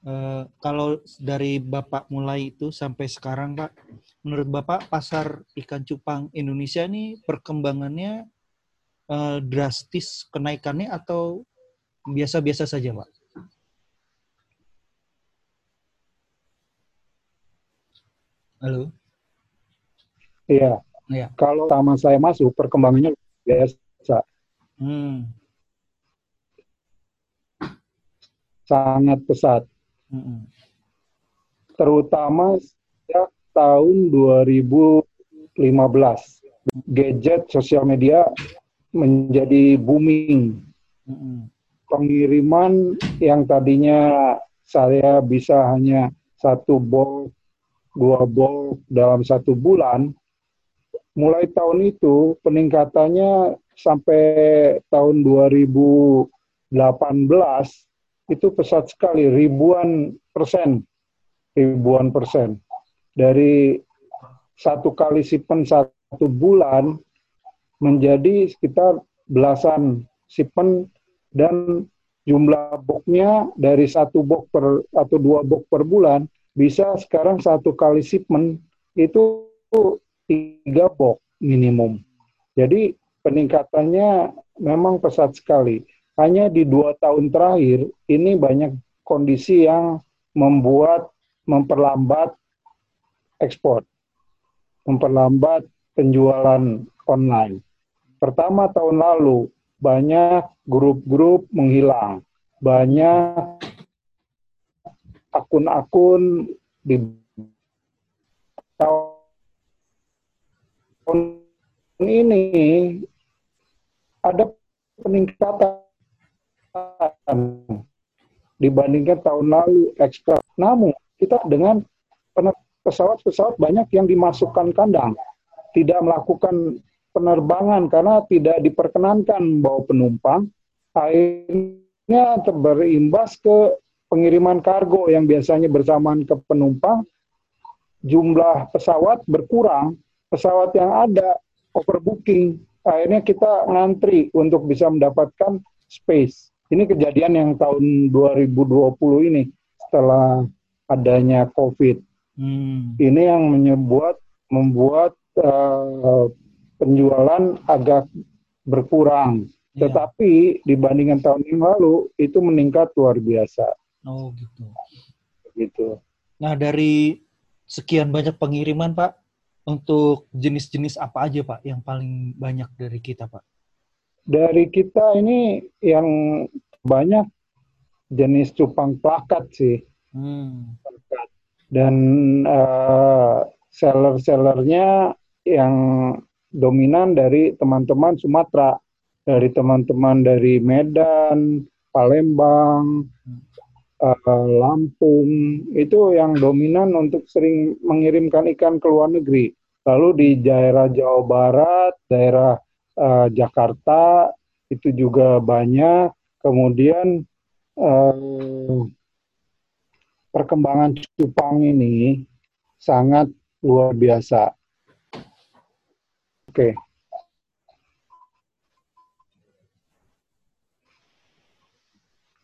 Uh, kalau dari Bapak mulai itu sampai sekarang, Pak, menurut Bapak pasar ikan cupang Indonesia ini perkembangannya uh, drastis kenaikannya atau biasa-biasa saja, Pak? Halo. Iya. Iya. Kalau taman saya masuk perkembangannya biasa. Hmm. Sangat pesat Terutama sejak tahun 2015, gadget sosial media menjadi booming. Pengiriman yang tadinya saya bisa hanya satu box, dua box dalam satu bulan, mulai tahun itu peningkatannya sampai tahun 2018 itu pesat sekali ribuan persen ribuan persen dari satu kali sipen satu bulan menjadi sekitar belasan sipen dan jumlah boxnya dari satu box per atau dua box per bulan bisa sekarang satu kali shipment itu tiga box minimum. Jadi peningkatannya memang pesat sekali hanya di dua tahun terakhir ini banyak kondisi yang membuat memperlambat ekspor, memperlambat penjualan online. Pertama tahun lalu banyak grup-grup menghilang, banyak akun-akun di tahun ini ada peningkatan dibandingkan tahun lalu ekspor. Namun kita dengan pesawat-pesawat banyak yang dimasukkan kandang, tidak melakukan penerbangan karena tidak diperkenankan bawa penumpang, akhirnya berimbas ke pengiriman kargo yang biasanya bersamaan ke penumpang, jumlah pesawat berkurang, pesawat yang ada overbooking, akhirnya kita ngantri untuk bisa mendapatkan space. Ini kejadian yang tahun 2020 ini setelah adanya COVID. Hmm. Ini yang membuat membuat uh, penjualan agak berkurang. Yeah. Tetapi dibandingkan tahun yang lalu itu meningkat luar biasa. Oh gitu. Gitu. Nah dari sekian banyak pengiriman Pak, untuk jenis-jenis apa aja Pak yang paling banyak dari kita Pak? Dari kita ini yang banyak jenis cupang plakat sih. Hmm. Dan uh, seller-sellernya yang dominan dari teman-teman Sumatera, dari teman-teman dari Medan, Palembang, uh, Lampung, itu yang dominan untuk sering mengirimkan ikan ke luar negeri. Lalu di daerah Jawa Barat, daerah uh, Jakarta itu juga banyak. Kemudian uh, perkembangan cupang ini sangat luar biasa. Oke. Okay.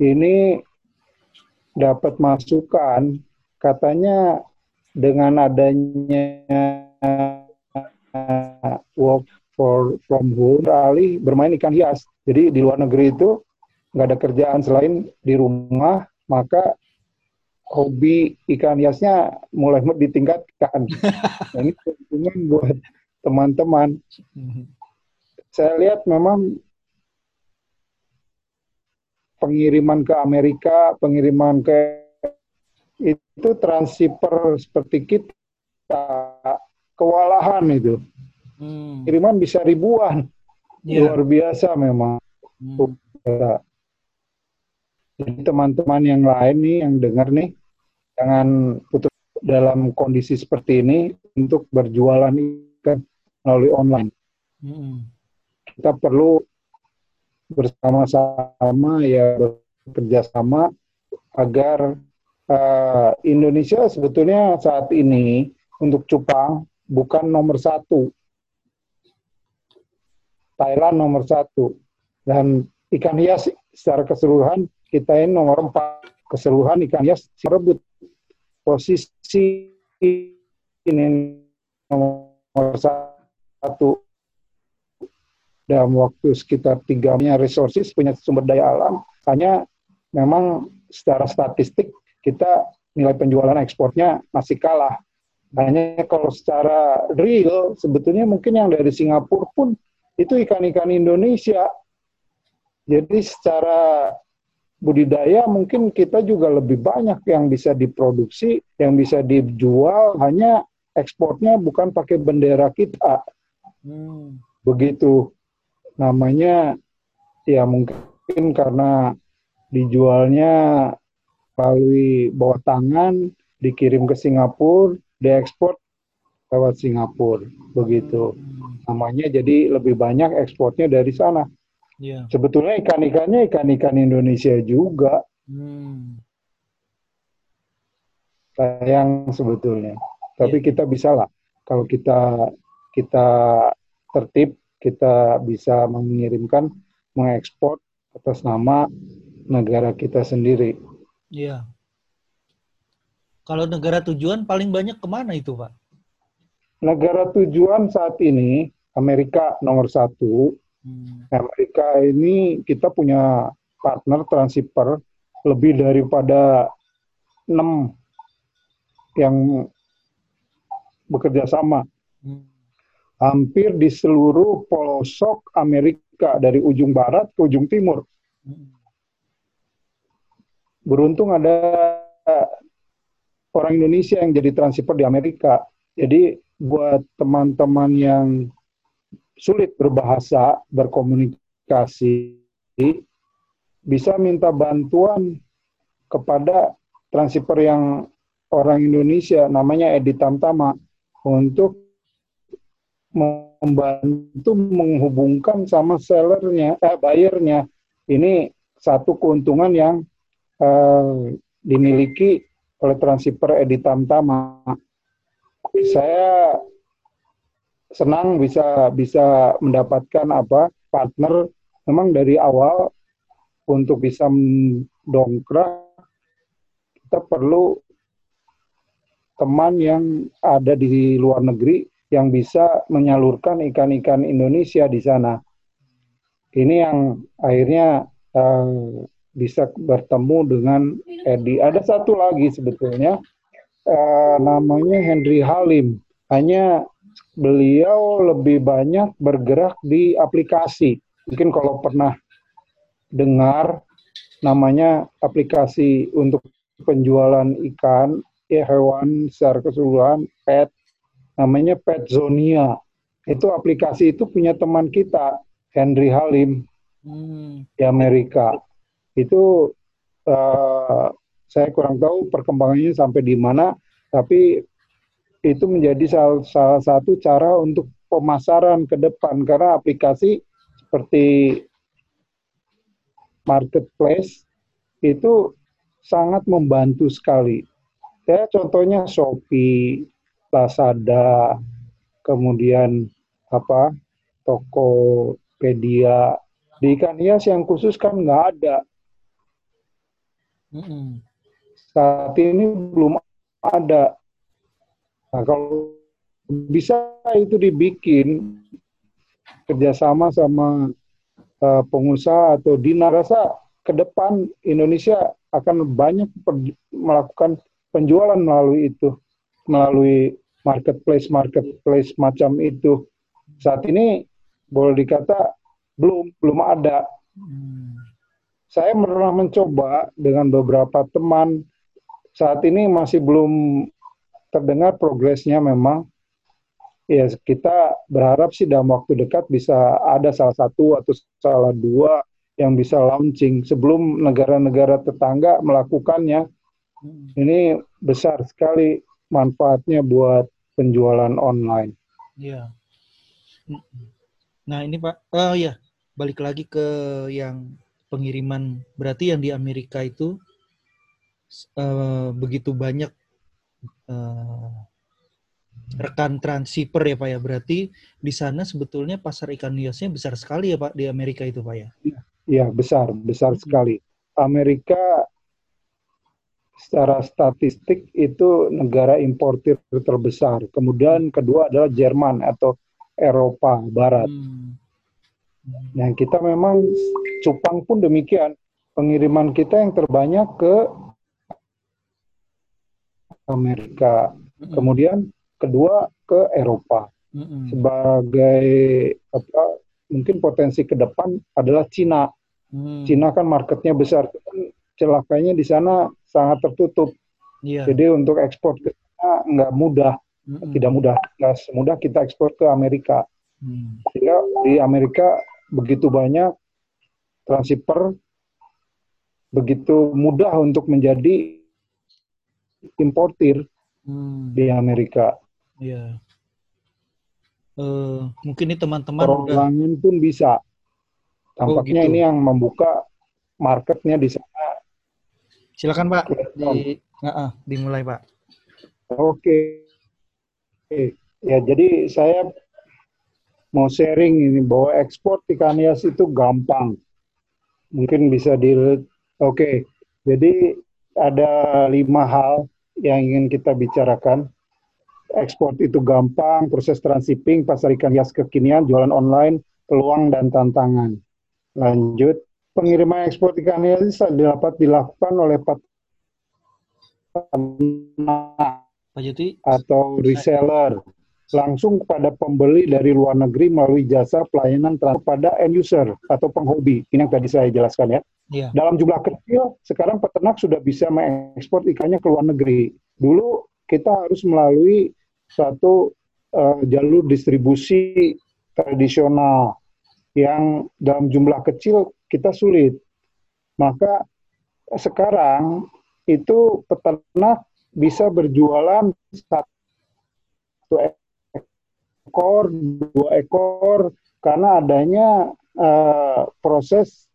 Ini dapat masukan katanya dengan adanya work for from home beralih bermain ikan hias. Jadi di luar negeri itu nggak ada kerjaan selain di rumah, maka hobi ikan hiasnya mulai ditingkatkan. nah, ini keuntungan buat teman-teman. Saya lihat memang pengiriman ke Amerika, pengiriman ke itu transiper seperti kita kewalahan itu. Hmm. Kiriman bisa ribuan. Yeah. Luar biasa memang. Hmm. Jadi teman-teman yang lain nih yang dengar nih jangan putus dalam kondisi seperti ini untuk berjualan ikan melalui online. Hmm. Kita perlu bersama-sama ya bekerja sama agar uh, Indonesia sebetulnya saat ini untuk cupang bukan nomor satu Thailand nomor satu. Dan ikan hias secara keseluruhan kita ini nomor empat. Keseluruhan ikan hias merebut posisi ini nomor satu. Dalam waktu sekitar tiga punya resources punya sumber daya alam. Hanya memang secara statistik kita nilai penjualan ekspornya masih kalah. Hanya kalau secara real sebetulnya mungkin yang dari Singapura pun itu ikan-ikan Indonesia jadi secara budidaya mungkin kita juga lebih banyak yang bisa diproduksi, yang bisa dijual, hanya ekspornya bukan pakai bendera kita. Hmm. Begitu namanya ya mungkin karena dijualnya melalui bawah tangan, dikirim ke Singapura, diekspor lewat Singapura, begitu. Namanya jadi lebih banyak ekspornya dari sana. Yeah. Sebetulnya ikan-ikannya ikan-ikan Indonesia juga. Hmm. Sayang sebetulnya. Tapi yeah. kita bisa lah. Kalau kita kita tertib, kita bisa mengirimkan, mengekspor atas nama negara kita sendiri. Iya. Kalau negara tujuan paling banyak ke mana itu, Pak? Negara tujuan saat ini Amerika nomor satu, Hmm. Amerika ini kita punya partner transceiver lebih daripada enam yang bekerja sama. Hmm. Hampir di seluruh pelosok Amerika dari ujung barat ke ujung timur. Hmm. Beruntung ada orang Indonesia yang jadi transceiver di Amerika. Jadi buat teman-teman yang sulit berbahasa, berkomunikasi, bisa minta bantuan kepada transfer yang orang Indonesia namanya Edi Tamtama untuk membantu menghubungkan sama sellernya, eh bayarnya. Ini satu keuntungan yang eh, dimiliki oleh transfer Edi Tamtama. Saya senang bisa bisa mendapatkan apa partner memang dari awal untuk bisa mendongkrak kita perlu teman yang ada di luar negeri yang bisa menyalurkan ikan-ikan Indonesia di sana. Ini yang akhirnya uh, bisa bertemu dengan Edi. Ada satu lagi sebetulnya uh, namanya Henry Halim. Hanya beliau lebih banyak bergerak di aplikasi. Mungkin kalau pernah dengar namanya aplikasi untuk penjualan ikan, ya hewan secara keseluruhan, pet, namanya Pet Zonia. Itu aplikasi itu punya teman kita, Henry Halim, hmm. di Amerika. Itu uh, saya kurang tahu perkembangannya sampai di mana, tapi itu menjadi salah, salah satu cara untuk pemasaran ke depan karena aplikasi seperti marketplace itu sangat membantu sekali. Ya contohnya Shopee, Lazada, kemudian apa Tokopedia. Di ikan hias yang khusus kan nggak ada. Saat ini belum ada. Nah, kalau bisa itu dibikin kerjasama sama uh, pengusaha atau dina rasa ke depan Indonesia akan banyak melakukan penjualan melalui itu melalui marketplace marketplace macam itu. Saat ini boleh dikata belum belum ada. Hmm. saya pernah mencoba dengan beberapa teman saat ini masih belum terdengar progresnya memang ya kita berharap sih dalam waktu dekat bisa ada salah satu atau salah dua yang bisa launching sebelum negara-negara tetangga melakukannya. Ini besar sekali manfaatnya buat penjualan online. Iya. Nah ini Pak, oh ya balik lagi ke yang pengiriman. Berarti yang di Amerika itu uh, begitu banyak uh, rekan transceiver ya Pak ya. Berarti di sana sebetulnya pasar ikan hiasnya besar sekali ya Pak di Amerika itu Pak ya? Iya, besar, besar hmm. sekali. Amerika secara statistik itu negara importir terbesar. Kemudian kedua adalah Jerman atau Eropa Barat. Hmm. Nah, kita memang cupang pun demikian. Pengiriman kita yang terbanyak ke Amerika. Hmm. Kemudian kedua ke Eropa. Hmm. Sebagai apa mungkin potensi ke depan adalah Cina. Hmm. Cina kan marketnya besar. Celakanya di sana sangat tertutup. Yeah. Jadi untuk ekspor ke sana nggak mudah, mm-hmm. tidak mudah, nggak semudah kita ekspor ke Amerika. Mm. Sehingga di Amerika begitu banyak transfer, begitu mudah untuk menjadi importir mm. di Amerika. Iya. Uh, mungkin ini teman-teman Perorangan pun bisa. Tampaknya oh, gitu. ini yang membuka marketnya di sana Silakan Pak, di, uh, uh, dimulai Pak. Oke. Okay. Ya, jadi saya mau sharing ini bahwa ekspor ikan hias itu gampang. Mungkin bisa di Oke. Okay. Jadi ada lima hal yang ingin kita bicarakan. Ekspor itu gampang, proses transshipping, pasar ikan hias kekinian, jualan online, peluang dan tantangan. Lanjut, pengiriman ekspor ikan hias dapat dilakukan oleh atau reseller langsung kepada pembeli dari luar negeri melalui jasa pelayanan kepada end user atau penghobi. Ini yang tadi saya jelaskan ya. Yeah. Dalam jumlah kecil, sekarang peternak sudah bisa mengekspor ikannya ke luar negeri. Dulu kita harus melalui satu uh, jalur distribusi tradisional yang dalam jumlah kecil kita sulit. Maka sekarang itu peternak bisa berjualan satu ekor, dua ekor karena adanya uh, proses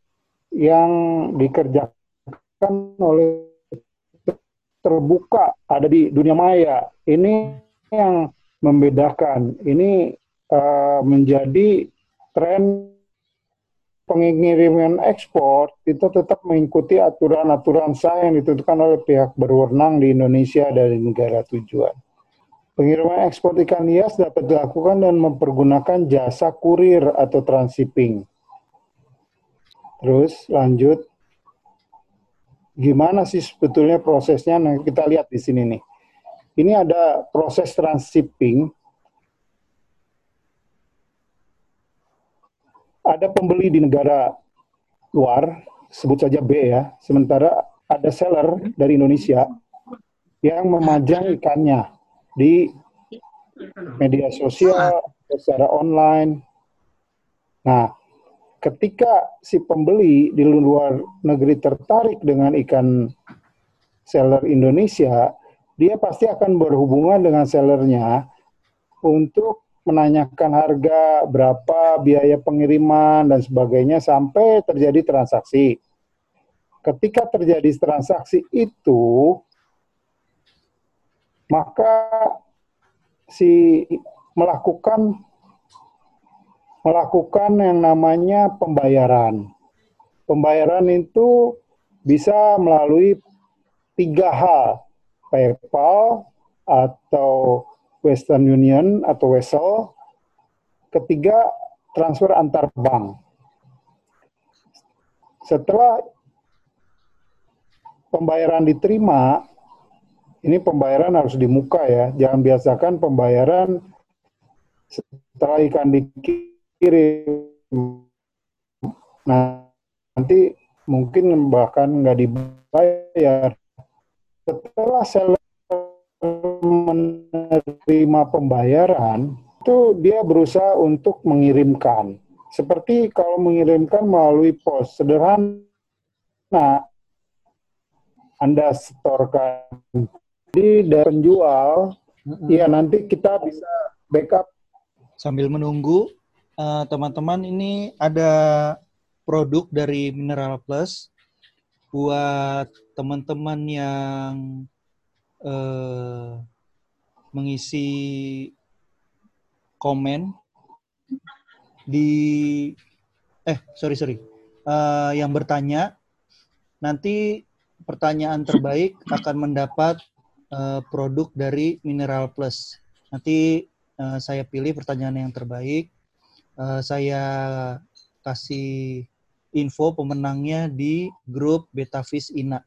yang dikerjakan oleh terbuka ada di dunia maya. Ini yang membedakan. Ini uh, menjadi tren pengiriman ekspor itu tetap mengikuti aturan-aturan sah yang ditentukan oleh pihak berwenang di Indonesia dari negara tujuan. Pengiriman ekspor ikan hias dapat dilakukan dan mempergunakan jasa kurir atau transshipping. Terus lanjut, gimana sih sebetulnya prosesnya? Nah, kita lihat di sini nih. Ini ada proses transshipping ada pembeli di negara luar, sebut saja B ya, sementara ada seller dari Indonesia yang memajang ikannya di media sosial, secara online. Nah, ketika si pembeli di luar negeri tertarik dengan ikan seller Indonesia, dia pasti akan berhubungan dengan sellernya untuk menanyakan harga, berapa biaya pengiriman, dan sebagainya sampai terjadi transaksi. Ketika terjadi transaksi itu, maka si melakukan melakukan yang namanya pembayaran. Pembayaran itu bisa melalui tiga hal, PayPal atau Western Union atau Wesel. Ketiga, transfer antar bank. Setelah pembayaran diterima, ini pembayaran harus di muka ya. Jangan biasakan pembayaran setelah ikan dikirim. Nah, nanti mungkin bahkan nggak dibayar. Setelah seller menerima pembayaran, itu dia berusaha untuk mengirimkan. Seperti kalau mengirimkan melalui pos sederhana, Anda setorkan di dari penjual, mm-hmm. ya nanti kita bisa backup. Sambil menunggu, eh, teman-teman uh, ini ada produk dari Mineral Plus buat teman-teman yang uh, mengisi komen di eh sorry sorry uh, yang bertanya nanti pertanyaan terbaik akan mendapat uh, produk dari Mineral Plus. Nanti uh, saya pilih pertanyaan yang terbaik. Uh, saya kasih info pemenangnya di grup Betavis Ina.